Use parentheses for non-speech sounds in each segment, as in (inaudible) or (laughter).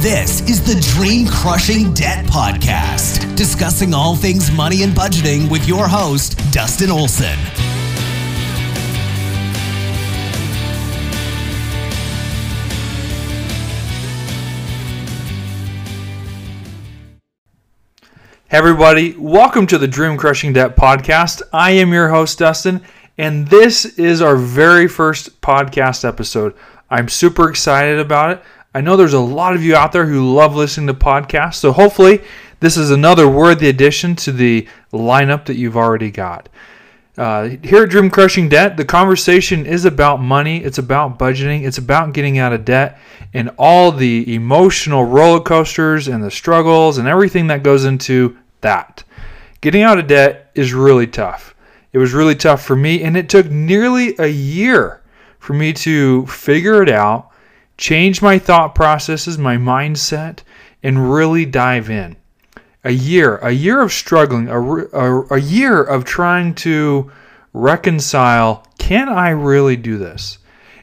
This is the Dream Crushing Debt Podcast, discussing all things money and budgeting with your host, Dustin Olson. Hey everybody, welcome to the Dream Crushing Debt Podcast. I am your host, Dustin, and this is our very first podcast episode. I'm super excited about it. I know there's a lot of you out there who love listening to podcasts, so hopefully this is another worthy addition to the lineup that you've already got. Uh, here at Dream Crushing Debt, the conversation is about money, it's about budgeting, it's about getting out of debt, and all the emotional roller coasters and the struggles and everything that goes into that. Getting out of debt is really tough. It was really tough for me, and it took nearly a year for me to figure it out, change my thought processes, my mindset, and really dive in. A year, a year of struggling, a, a, a year of trying to reconcile can I really do this?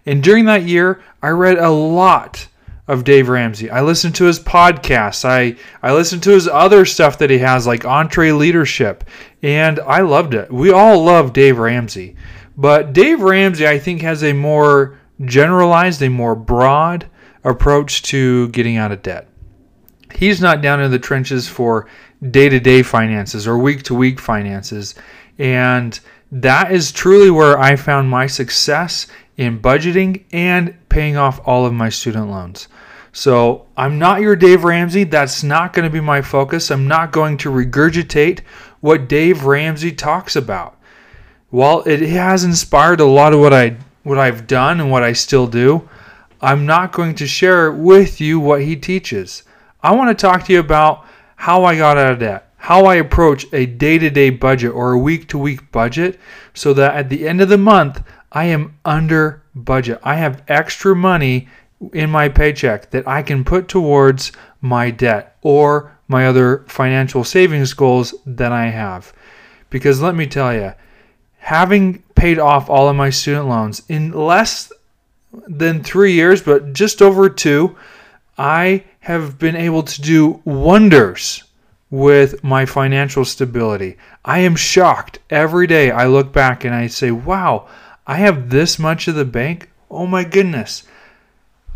And during that year, I read a lot of Dave Ramsey. I listened to his podcasts. I, I listened to his other stuff that he has, like EntreLeadership, and I loved it. We all love Dave Ramsey. But Dave Ramsey, I think, has a more generalized, a more broad approach to getting out of debt. He's not down in the trenches for day to day finances or week to week finances. And that is truly where I found my success in budgeting and paying off all of my student loans. So I'm not your Dave Ramsey. That's not going to be my focus. I'm not going to regurgitate what Dave Ramsey talks about. While it has inspired a lot of what I what I've done and what I still do, I'm not going to share with you what he teaches. I want to talk to you about how I got out of debt, how I approach a day-to-day budget or a week-to-week budget so that at the end of the month I am under budget. I have extra money in my paycheck that I can put towards my debt or my other financial savings goals that I have. Because let me tell you, having paid off all of my student loans in less than three years, but just over two, I have been able to do wonders with my financial stability. I am shocked every day. I look back and I say, wow, I have this much of the bank. Oh my goodness.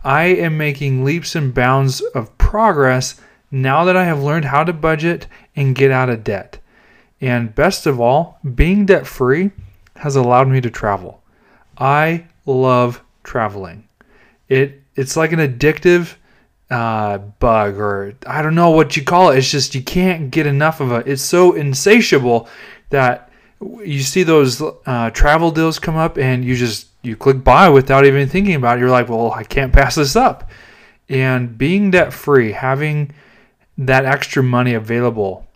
I am making leaps and bounds of progress now that I have learned how to budget and get out of debt. And best of all, being debt free has allowed me to travel. I love traveling. It it's like an addictive uh, bug or I don't know what you call it. It's just you can't get enough of it. It's so insatiable that you see those uh, travel deals come up and you just you click buy without even thinking about it. You're like, well, I can't pass this up. And being debt free, having that extra money available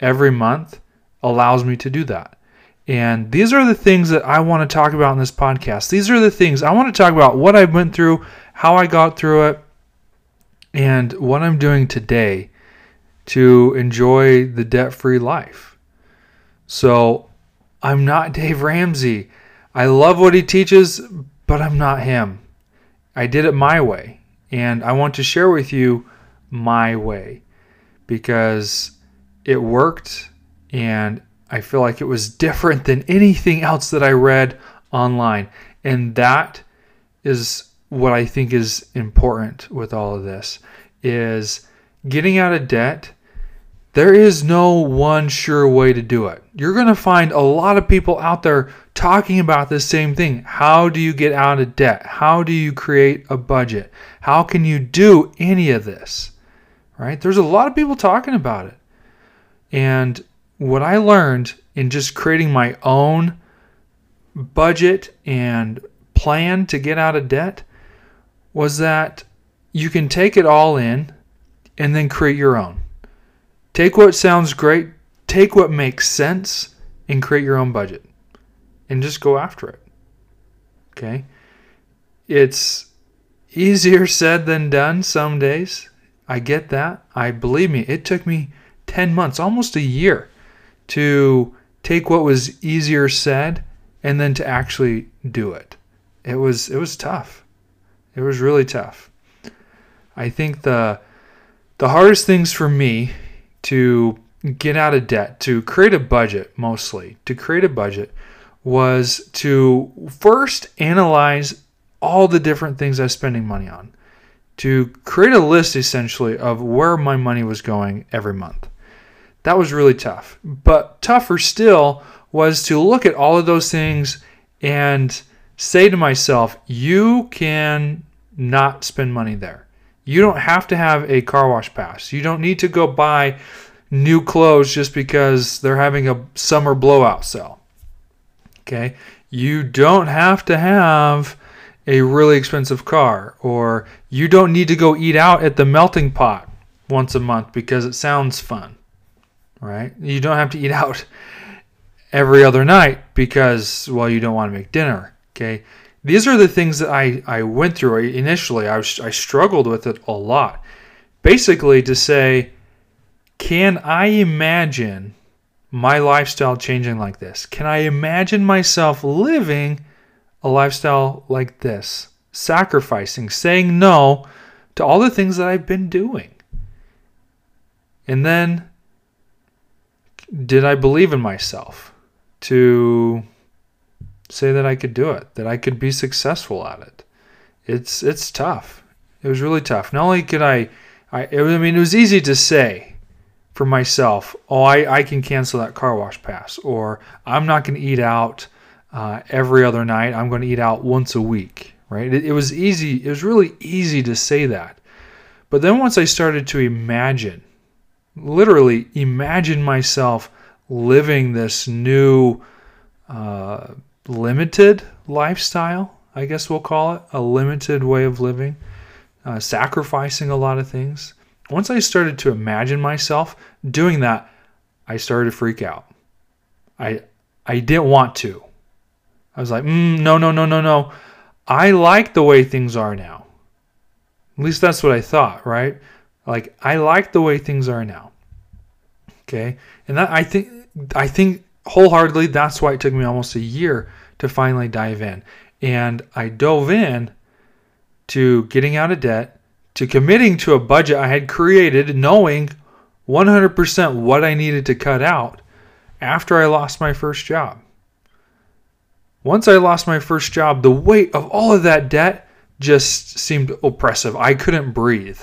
every month allows me to do that. And these are the things that I want to talk about in this podcast. These are the things I want to talk about what I went through, how I got through it, and what I'm doing today to enjoy the debt free life. So I'm not (laughs) Dave Ramsey. I love what he teaches, but I'm not him. I did it my way, and I want to share with you my way because it worked and I feel like it was different than anything else that I read online. And that is what I think is important with all of this is getting out of debt. There is no one sure way to do it. You're going to find a lot of people out there talking about the same thing. How do you get out of debt? How do you create a budget? How can you do any of this? Right? There's a lot of people talking about it. And what I learned in just creating my own budget and plan to get out of debt was that you can take it all in and then create your own. Take what sounds great, take what makes sense, and create your own budget. And just go after it. Okay? It's easier said than done some days. I get that. I believe me, it took me 10 months, almost a year, to take what was easier said and then to actually do it. It was it was tough. It was really tough. I think the the hardest things for me to get out of debt, to create a budget mostly, to create a budget was to first analyze all the different things I was spending money on, to create a list essentially of where my money was going every month. That was really tough. But tougher still was to look at all of those things and say to myself, you can not spend money there. You don't have to have a car wash pass. You don't need to go buy new clothes just because they're having a summer blowout sale. Okay? You don't have to have a really expensive car or you don't need to go eat out at the melting pot once a month because it sounds fun. Right? You don't have to eat out every other night because well you don't want to make dinner. Okay? These are the things that I, I went through initially. I, was, I struggled with it a lot. Basically, to say, can I imagine my lifestyle changing like this? Can I imagine myself living a lifestyle like this? Sacrificing, saying no to all the things that I've been doing. And then, did I believe in myself to say that I could do it, that I could be successful at it. It's it's tough. It was really tough. Not only could I, I, I mean, it was easy to say for myself, oh, I, I can cancel that car wash pass, or I'm not going to eat out uh, every other night. I'm going to eat out once a week, right? It, it was easy. It was really easy to say that. But then once I started to imagine, literally imagine myself living this new uh, limited lifestyle, I guess we'll call it, a limited way of living, uh, sacrificing a lot of things. Once I started to imagine myself doing that, I started to freak out. I I didn't want to. I was like, mm, no, no, no, no, no. I like the way things are now. At least that's what I thought, right? Like I like the way things are now. Okay, and that I think I think wholeheartedly that's why it took me almost a year to finally dive in. And I dove in to getting out of debt, to committing to a budget I had created, knowing 100% what I needed to cut out after I lost my first job. Once I lost my first job, the weight of all of that debt just seemed oppressive. I couldn't breathe.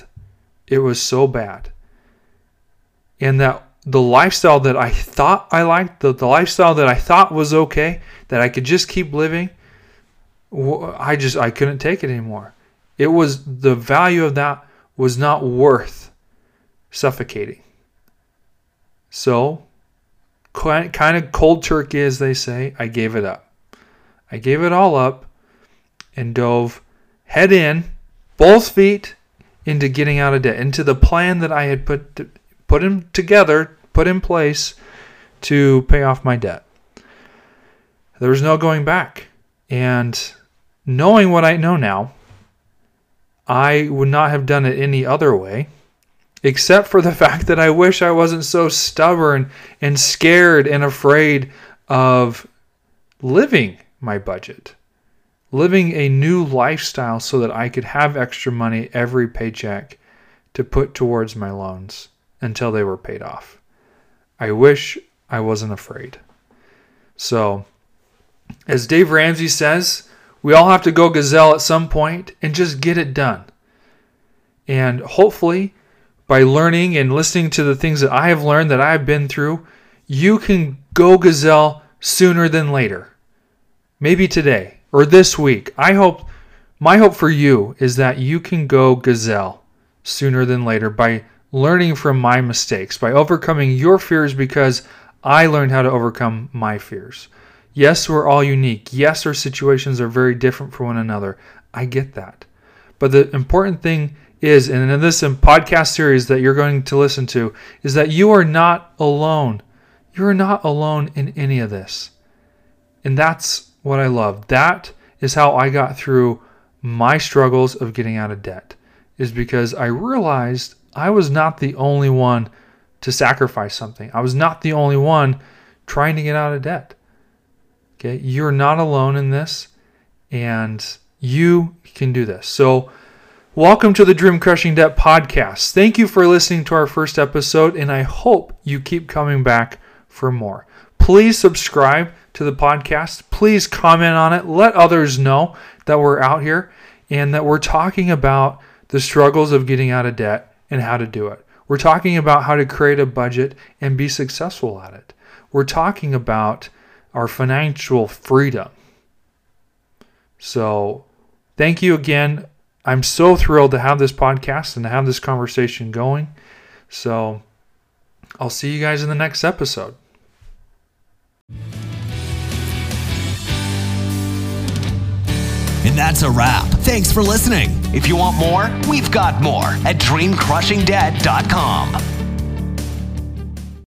It was so bad. And that the lifestyle that I thought I liked, the, the lifestyle that I thought was okay, that I could just keep living, I just I couldn't take it anymore. It was the value of that was not worth suffocating. So, kind of cold turkey, as they say, I gave it up. I gave it all up and dove head in, both feet into getting out of debt, into the plan that I had put put him together put in place to pay off my debt. There was no going back. And knowing what I know now, I would not have done it any other way, except for the (laughs) fact that I wish I wasn't so stubborn and scared and afraid of living my budget, living a new lifestyle so that I could have extra money every paycheck to put towards my loans until they were paid off. I wish I wasn't afraid. So, as Dave Ramsey says, we all have to go gazelle at some point and just get it done. And hopefully, by learning and listening to the things that I have learned that I've been through, you can go gazelle sooner than later. Maybe today or this week. I hope my hope for you is that you can go gazelle sooner than later by learning from my mistakes, by overcoming your fears because I learned how to overcome my fears. Yes, we're all unique. Yes, our situations are very different from one another. I get that. But the important thing is, and in this podcast series that you're going to listen to, is that you are not alone. You're not alone in any of this. And that's what I love. That is how I got through my struggles of getting out of debt, is because I realized I was not the only one to sacrifice something. I was not the only one trying to get out of debt. Okay, you're not alone in this, and you can do this. So, Welcome to the Dream Crushing Debt podcast. Thank you for listening to our first episode, and I hope you keep coming back for more. Please subscribe to the podcast. Please comment on it. Let others know that we're out here and that we're talking about the struggles of getting out of debt and how to do it. We're talking about how to create a budget and be successful at it. We're talking about our financial freedom. So, thank you again I'm so thrilled to have this podcast and to have this conversation going. So I'll see you guys in the next episode. And that's a wrap. Thanks for listening. If you want more, we've got more at dreamcrushingdebt.com.